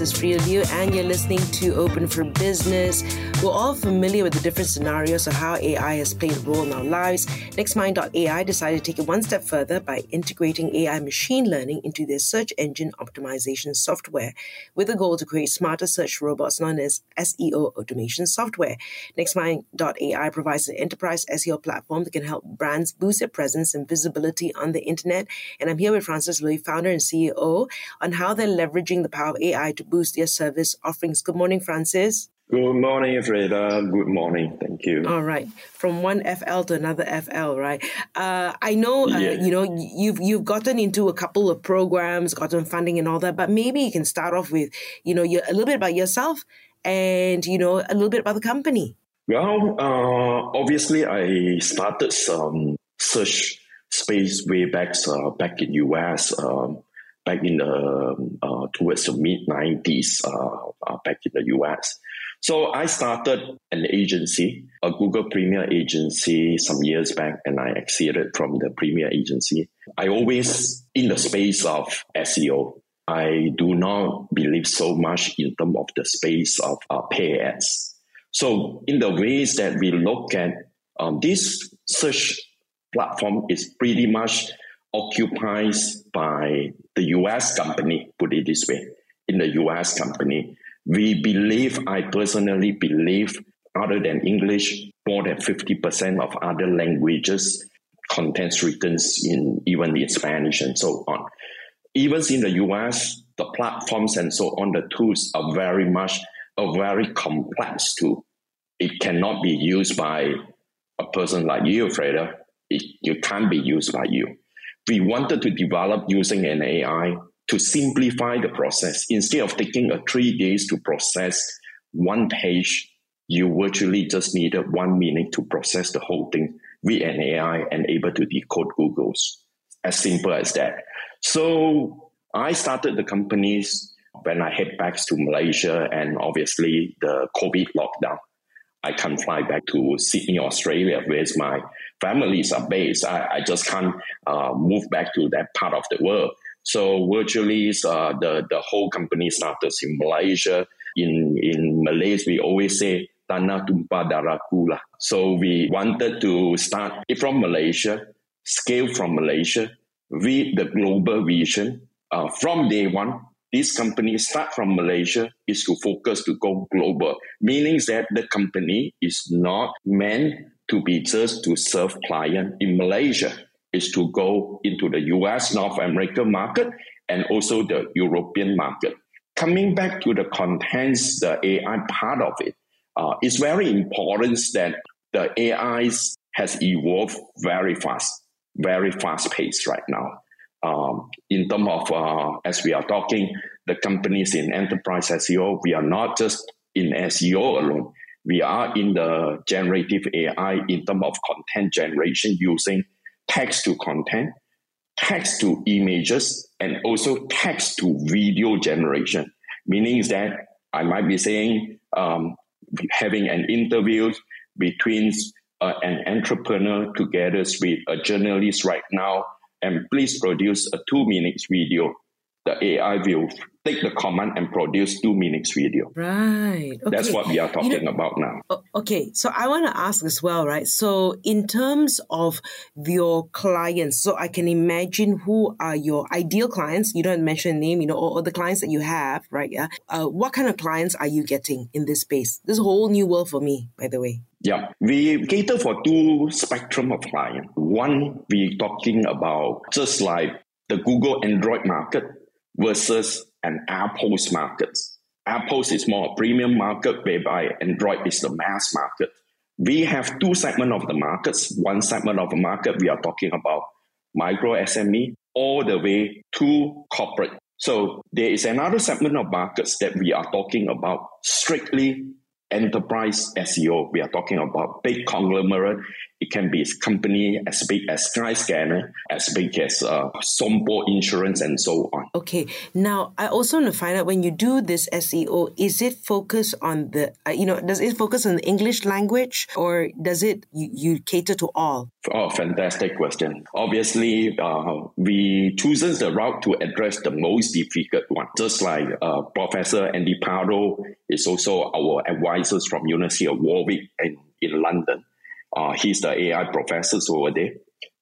Is Freda Liu, and you're listening to Open for Business. We're all familiar with the different scenarios of how AI has played a role in our lives. NextMind.ai decided to take it one step further by integrating AI machine learning into their search engine optimization software with the goal to create smarter search robots known as SEO automation software. NextMind.ai provides an enterprise SEO platform that can help brands boost their presence and visibility on the internet. And I'm here with Francis Lui, founder and CEO, on how they're leveraging the power of AI to boost their service offerings. Good morning, Francis. Good morning, Freda. Good morning. Thank you. All right, from one FL to another FL, right? Uh, I know, uh, yeah. you know, you've you've gotten into a couple of programs, gotten funding and all that, but maybe you can start off with, you know, a little bit about yourself and you know a little bit about the company. Well, uh, obviously, I started some search space way back uh, back in US. Um, back in the uh, towards the mid 90s uh, uh, back in the US. So I started an agency, a Google Premier agency some years back, and I exited from the Premier agency. I always in the space of SEO. I do not believe so much in terms of the space of uh, pay ads. So in the ways that we look at um, this search platform is pretty much occupied by US company, put it this way. In the US company, we believe, I personally believe, other than English, more than 50% of other languages contents written in even in Spanish and so on. Even in the US, the platforms and so on, the tools are very much a very complex tool. It cannot be used by a person like you, Freda. It, can't be used by you we wanted to develop using an AI to simplify the process. Instead of taking a three days to process one page, you virtually just needed one minute to process the whole thing with an AI and able to decode Google's. As simple as that. So I started the companies when I head back to Malaysia and obviously the COVID lockdown. I can't fly back to Sydney, Australia, where my families are based. I, I just can't uh, move back to that part of the world. So virtually, uh, the the whole company started in Malaysia. In in Malaysia, we always say tanah tumpah darahku lah. So we wanted to start from Malaysia, scale from Malaysia, with the global vision. Uh, from day one, this company start from Malaysia is to focus to go global, meaning that the company is not meant to be just to serve client in Malaysia. Is to go into the US, North American market, and also the European market. Coming back to the contents, the AI part of it, uh, it's very important that the AI has evolved very fast, very fast paced right now. Um, in terms of, uh, as we are talking, the companies in enterprise SEO, we are not just in SEO alone. We are in the generative AI in terms of content generation using text to content, text to images, and also text to video generation. Meaning that I might be saying um, having an interview between uh, an entrepreneur together with a journalist right now, and please produce a two minutes video. The AI will take the command and produce two minutes video. Right. Okay. That's what we are talking you know, about now. Okay. So I want to ask as well, right? So in terms of your clients, so I can imagine who are your ideal clients. You don't mention name, you know, or, or the clients that you have, right? Yeah. Uh, what kind of clients are you getting in this space? This is a whole new world for me, by the way. Yeah, we cater for two spectrum of clients. One, we talking about just like the Google Android market versus an Apple's market. Apple's is more a premium market, whereby Android is the mass market. We have two segments of the markets. One segment of the market we are talking about micro SME all the way to corporate. So there is another segment of markets that we are talking about strictly enterprise SEO. We are talking about big conglomerate It can be a company as big as Skyscanner, as big as uh, Sompo Insurance, and so on. Okay. Now, I also want to find out when you do this SEO, is it focused on the, uh, you know, does it focus on the English language or does it, you, you cater to all? Oh, fantastic question. Obviously, uh, we chosen the route to address the most difficult one. Just like uh, Professor Andy Pardo is also our advisors from University of Warwick and in London. Uh, he's the AI professor over there.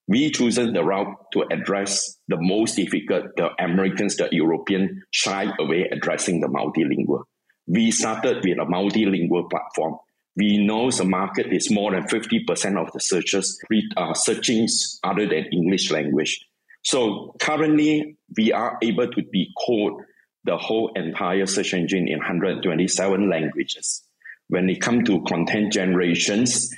We chosen the route to address the most difficult, the Americans, the European shy away addressing the multilingual. We started with a multilingual platform. We know the market is more than 50% of the searches are uh, searchings other than English language. So currently we are able to decode the whole entire search engine in 127 languages. When it comes to content generations,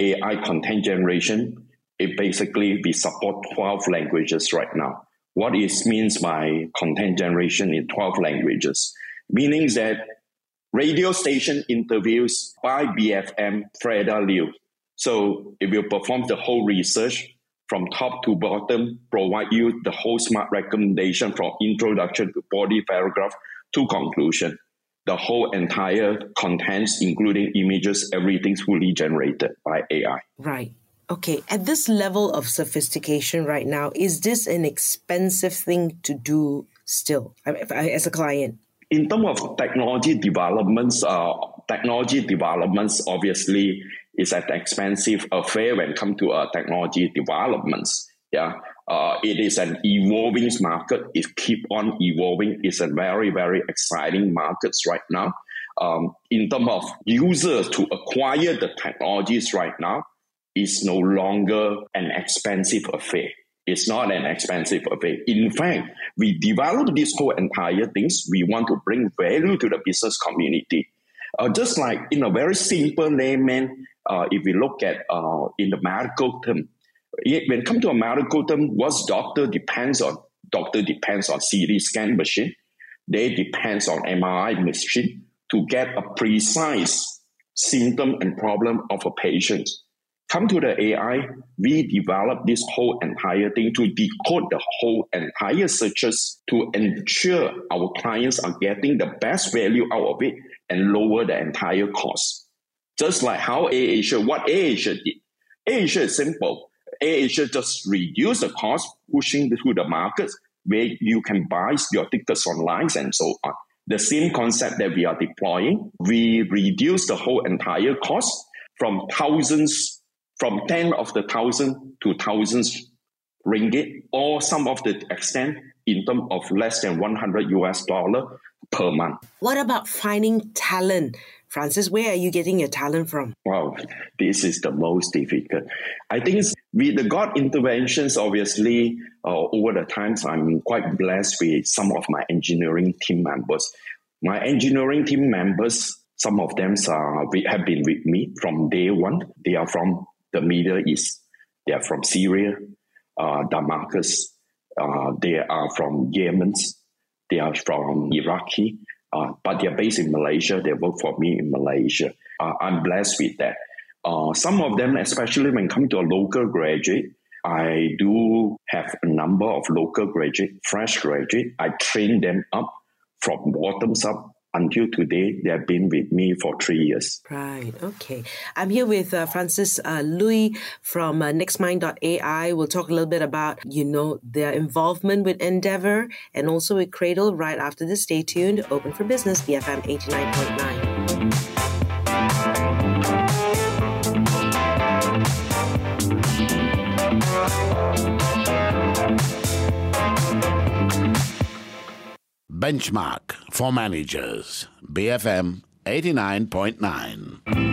AI content generation, it basically we support 12 languages right now. What it means by content generation in 12 languages? Meaning that radio station interviews by BFM Freda Liu. So it will perform the whole research from top to bottom, provide you the whole smart recommendation from introduction to body paragraph to conclusion the whole entire contents, including images, everything's fully generated by AI. Right. Okay. At this level of sophistication right now, is this an expensive thing to do still as a client? In terms of technology developments, uh, technology developments obviously is an expensive affair when it comes to uh, technology developments. Yeah, uh, it is an evolving market. It keep on evolving. It's a very, very exciting market right now. Um, in terms of users to acquire the technologies right now, is no longer an expensive affair. It's not an expensive affair. In fact, we develop this whole entire things. We want to bring value to the business community. Uh, just like in a very simple layman, uh, if we look at uh, in the medical term, when it comes to a medical term, what doctor depends on? Doctor depends on CT scan machine. They depends on MRI machine to get a precise symptom and problem of a patient. Come to the AI, we develop this whole entire thing to decode the whole entire searches to ensure our clients are getting the best value out of it and lower the entire cost. Just like how AirAsia, what AirAsia did. AirAsia is simple. AirAsia just reduce the cost, pushing to the markets where you can buy your tickets online and so on. The same concept that we are deploying, we reduce the whole entire cost from thousands, from 10 of the thousand to thousands ringgit, or some of the extent in terms of less than 100 US dollar per month. What about finding talent? Francis, where are you getting your talent from? Wow, this is the most difficult. I think with the God interventions, obviously, uh, over the times, I'm quite blessed with some of my engineering team members. My engineering team members, some of them are, have been with me from day one. They are from the Middle East. They are from Syria, uh, Damascus. Uh, they are from Yemen. They are from Iraqi. Uh, but they're based in Malaysia. They work for me in Malaysia. Uh, I'm blessed with that. Uh, some of them, especially when comes to a local graduate, I do have a number of local graduate, fresh graduate. I train them up from bottoms up until today, they have been with me for three years. Right. Okay. I'm here with uh, Francis uh, Lui from uh, NextMind.ai. We'll talk a little bit about, you know, their involvement with Endeavor and also with Cradle right after this. Stay tuned. Open for Business, BFM 89.9. Benchmark for Managers, BFM 89.9.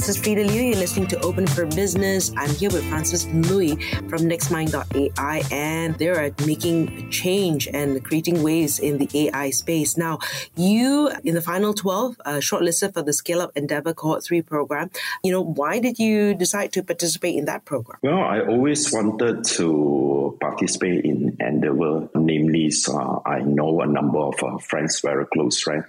this is Freda Liu. You're listening to Open for Business. I'm here with Francis Lui from NextMind.ai, and they're making change and creating waves in the AI space. Now, you, in the final 12, uh, shortlisted for the Scale Up Endeavor Cohort 3 program. You know, why did you decide to participate in that program? Well, I always wanted to participate in Endeavor, namely, uh, I know a number of uh, friends, very close friends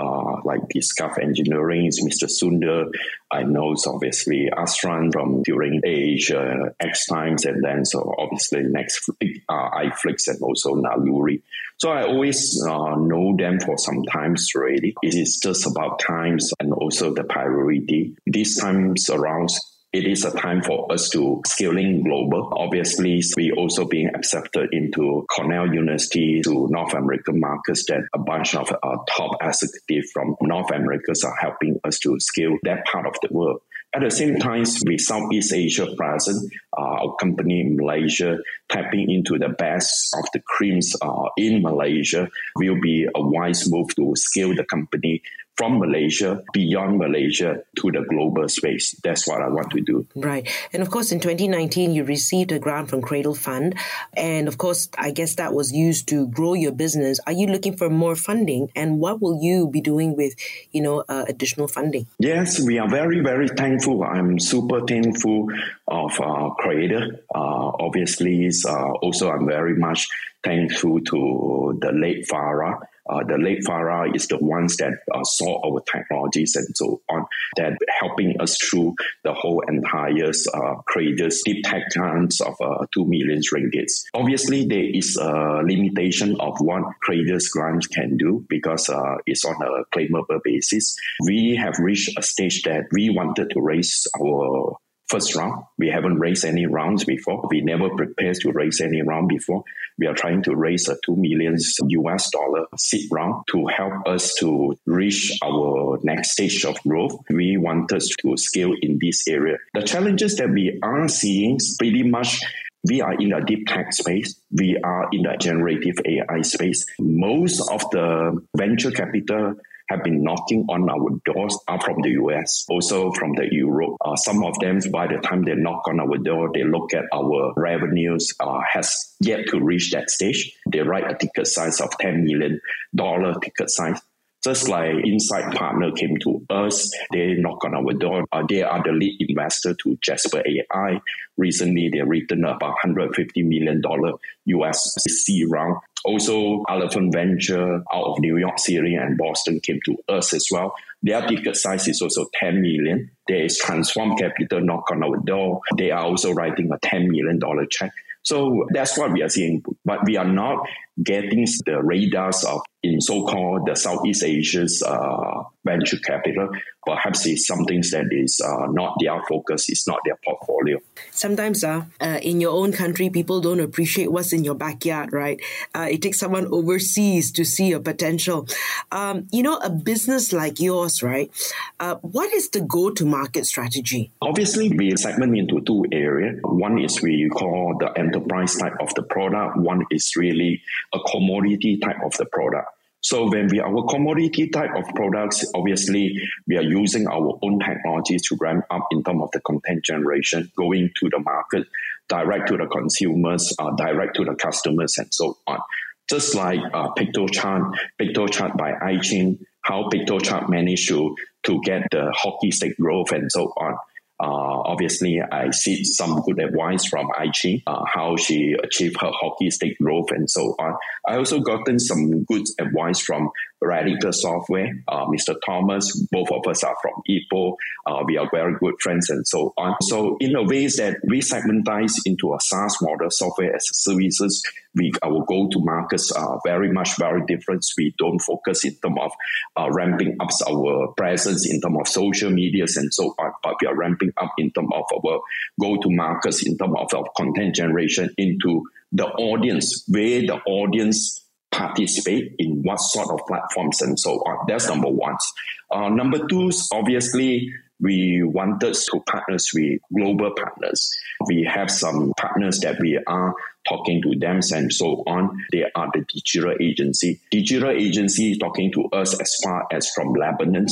uh, like Discover Engineering is Mr. Sundar. I know obviously Asran from during Age, uh, X Times, and then so obviously next uh, iFlix and also Naluri. So I always uh, know them for some times already. It is just about times and also the priority. These times around it is a time for us to scaling global. Obviously, we also being accepted into Cornell University to North American markets that a bunch of uh, top executives from North America are helping us to scale that part of the world. At the same time, with Southeast Asia present, uh, our company in Malaysia tapping into the best of the creams uh, in Malaysia will be a wise move to scale the company from Malaysia, beyond Malaysia to the global space. That's what I want to do. Right. And of course, in 2019, you received a grant from Cradle Fund. And of course, I guess that was used to grow your business. Are you looking for more funding? And what will you be doing with, you know, uh, additional funding? Yes, we are very, very thankful. I'm super thankful of uh, Cradle. Uh, obviously, uh, also I'm very much thankful to the late Farah uh, the late Farah is the ones that uh, saw our technologies and so on, that helping us through the whole entire uh, Cradle's deep tech grants of uh, 2 million ringgits. Obviously, there is a limitation of what Cradle's grants can do because uh, it's on a claimable basis. We have reached a stage that we wanted to raise our first round. We haven't raised any rounds before. We never prepared to raise any round before. We are trying to raise a two million US dollar seed round to help us to reach our next stage of growth. We want us to scale in this area. The challenges that we are seeing pretty much we are in the deep tech space. We are in the generative AI space. Most of the venture capital have been knocking on our doors are from the US, also from the Europe. Uh, some of them, by the time they knock on our door, they look at our revenues uh, has yet to reach that stage. They write a ticket size of $10 million ticket size. Just like Insight Partner came to us, they knock on our door. Uh, they are the lead investor to Jasper AI. Recently, they written about $150 million US C round. Also, Elephant Venture out of New York City and Boston came to us as well. Their ticket size is also 10 million. There is Transform Capital knock on our door. They are also writing a $10 million check. So that's what we are seeing. But we are not getting the radars of in so-called the Southeast Asia's uh, venture capital. Perhaps it's something that is uh, not their focus, it's not their portfolio. Sometimes uh, uh, in your own country, people don't appreciate what's in your backyard, right? Uh, it takes someone overseas to see your potential. Um, you know, a business like yours, right? Uh, what is the go-to-market strategy? Obviously, we segment into two areas. One is we call the enterprise type of the product. One is really a commodity type of the product. So when we are our commodity type of products, obviously we are using our own technologies to ramp up in terms of the content generation, going to the market, direct to the consumers, uh, direct to the customers, and so on. Just like uh, Piktochart, Piktochart by Ai Ching, how Piktochart managed to to get the hockey stick growth and so on. Uh, obviously, I see some good advice from Ai Ching, uh, how she achieved her hockey stick growth and so on. I also gotten some good advice from Radical Software, uh, Mr. Thomas. Both of us are from Ipoh. Uh, we are very good friends and so on. So in a way that we segmentize into a SaaS model, software as services, we our go-to markets are very much very different. We don't focus in terms of uh, ramping up our presence in terms of social medias and so on, but we are ramping up in terms of our go-to markets in terms of our content generation into the audience, where the audience participate in what sort of platforms and so on. That's number one. Uh, number two, obviously, we wanted to partners with global partners. We have some partners that we are talking to them and so on. They are the digital agency. Digital agency is talking to us as far as from Lebanon,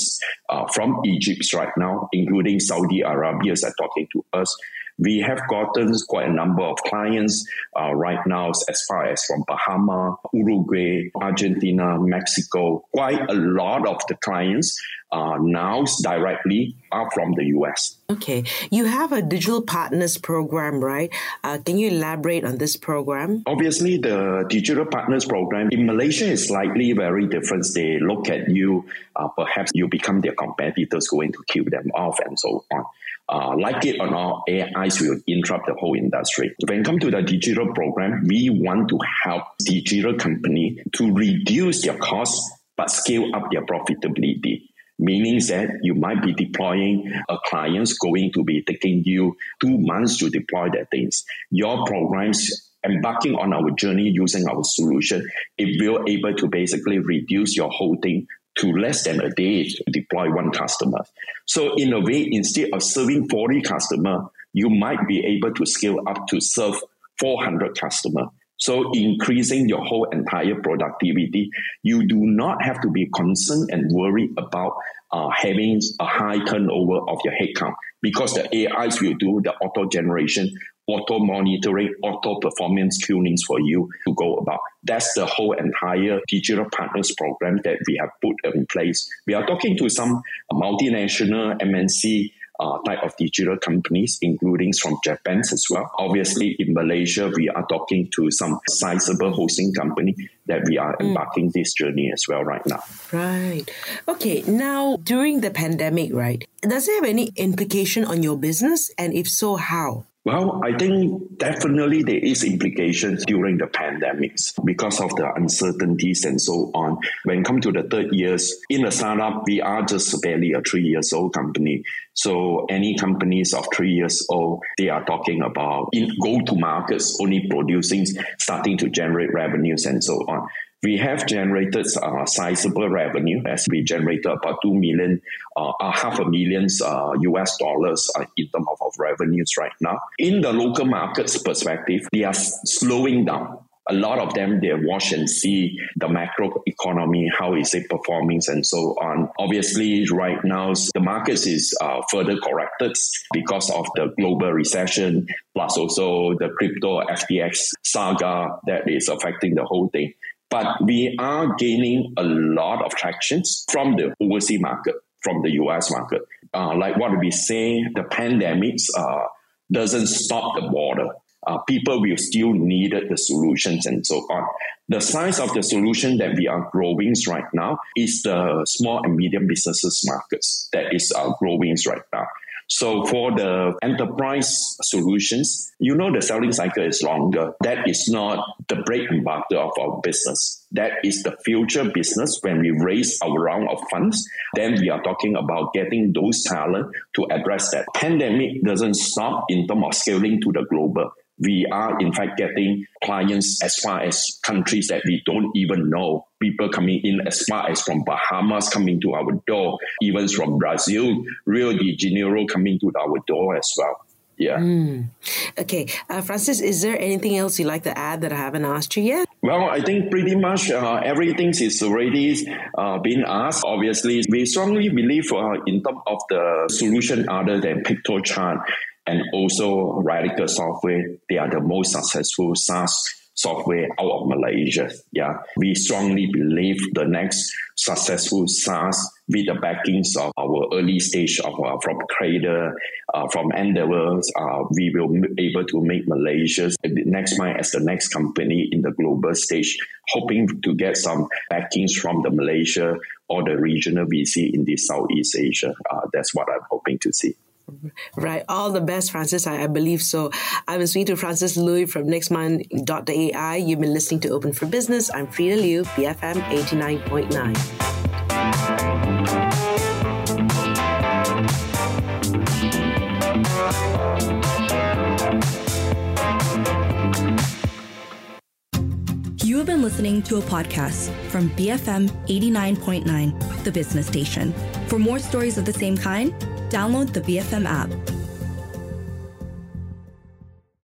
uh, from Egypt right now, including Saudi Arabia are talking to us. We have gotten quite a number of clients uh, right now, as far as from Bahama, Uruguay, Argentina, Mexico. Quite a lot of the clients uh, now directly are from the US. Okay. You have a digital partners program, right? Uh, can you elaborate on this program? Obviously, the digital partners program in Malaysia is slightly very different. They look at you, uh, perhaps you become their competitors, going to kill them off, and so on uh, like it or not, AIs will interrupt the whole industry. When it comes to the digital program, we want to help digital company to reduce their costs but scale up their profitability. Meaning that you might be deploying a client's going to be taking you two months to deploy their things. Your programs embarking on our journey using our solution, it will able to basically reduce your whole thing to less than a day to deploy one customer. So in a way, instead of serving 40 customer, you might be able to scale up to serve 400 customer. So increasing your whole entire productivity, you do not have to be concerned and worried about uh, having a high turnover of your headcount because the AIs will do the auto generation auto monitoring, auto performance tunings for you to go about. That's the whole entire digital partners program that we have put in place. We are talking to some multinational MNC uh, type of digital companies, including from Japan as well. Obviously, in Malaysia, we are talking to some sizable hosting company that we are mm. embarking mm. this journey as well right now. Right. Okay. Now, during the pandemic, right, does it have any implication on your business? And if so, how? Well, I think definitely there is implications during the pandemics because of the uncertainties and so on. When come to the third years in a startup, we are just barely a three years old company. So any companies of three years old, they are talking about in go to markets, only producing, starting to generate revenues and so on we have generated uh, sizable revenue as we generated about 2 million, uh, uh half a millions uh, US dollars uh, in terms of, of revenues right now. In the local markets perspective, they are slowing down. A lot of them they watch and see the macro economy how is it performing and so on. Obviously right now the markets is uh, further corrected because of the global recession plus also the crypto ftx saga that is affecting the whole thing but we are gaining a lot of tractions from the overseas market, from the US market. Uh, like what we say, the pandemics uh, doesn't stop the border. Uh, people will still need the solutions and so on. The size of the solution that we are growing right now is the small and medium businesses markets that is uh, growing right now. So for the enterprise solutions, you know the selling cycle is longer. That is not the break and butter of our business. That is the future business. When we raise our round of funds, then we are talking about getting those talent to address that. Pandemic doesn't stop in terms of scaling to the global we are in fact getting clients as far as countries that we don't even know. People coming in as far as from Bahamas coming to our door, even from Brazil, Rio de Janeiro coming to our door as well. Yeah. Mm. Okay. Uh, Francis, is there anything else you'd like to add that I haven't asked you yet? Well, I think pretty much uh, everything is already uh, been asked. Obviously, we strongly believe uh, in terms of the solution other than Piktochart and also Radical Software. They are the most successful SaaS software out of Malaysia. Yeah, we strongly believe the next successful SaaS with the backings of our early stage of uh, from Cradle, uh, from Endeavors, uh, we will be able to make Malaysia next mind as the next company in the global stage, hoping to get some backings from the Malaysia or the regional VC in the Southeast Asia. Uh, that's what I'm hoping to see. Right. All the best, Francis. I, I believe so. I've been speaking to Francis Lui from NextMind.ai. You've been listening to Open for Business. I'm Freda Liu, BFM 89.9. You have been listening to a podcast from BFM 89.9, the business station. For more stories of the same kind, Download the BFM app.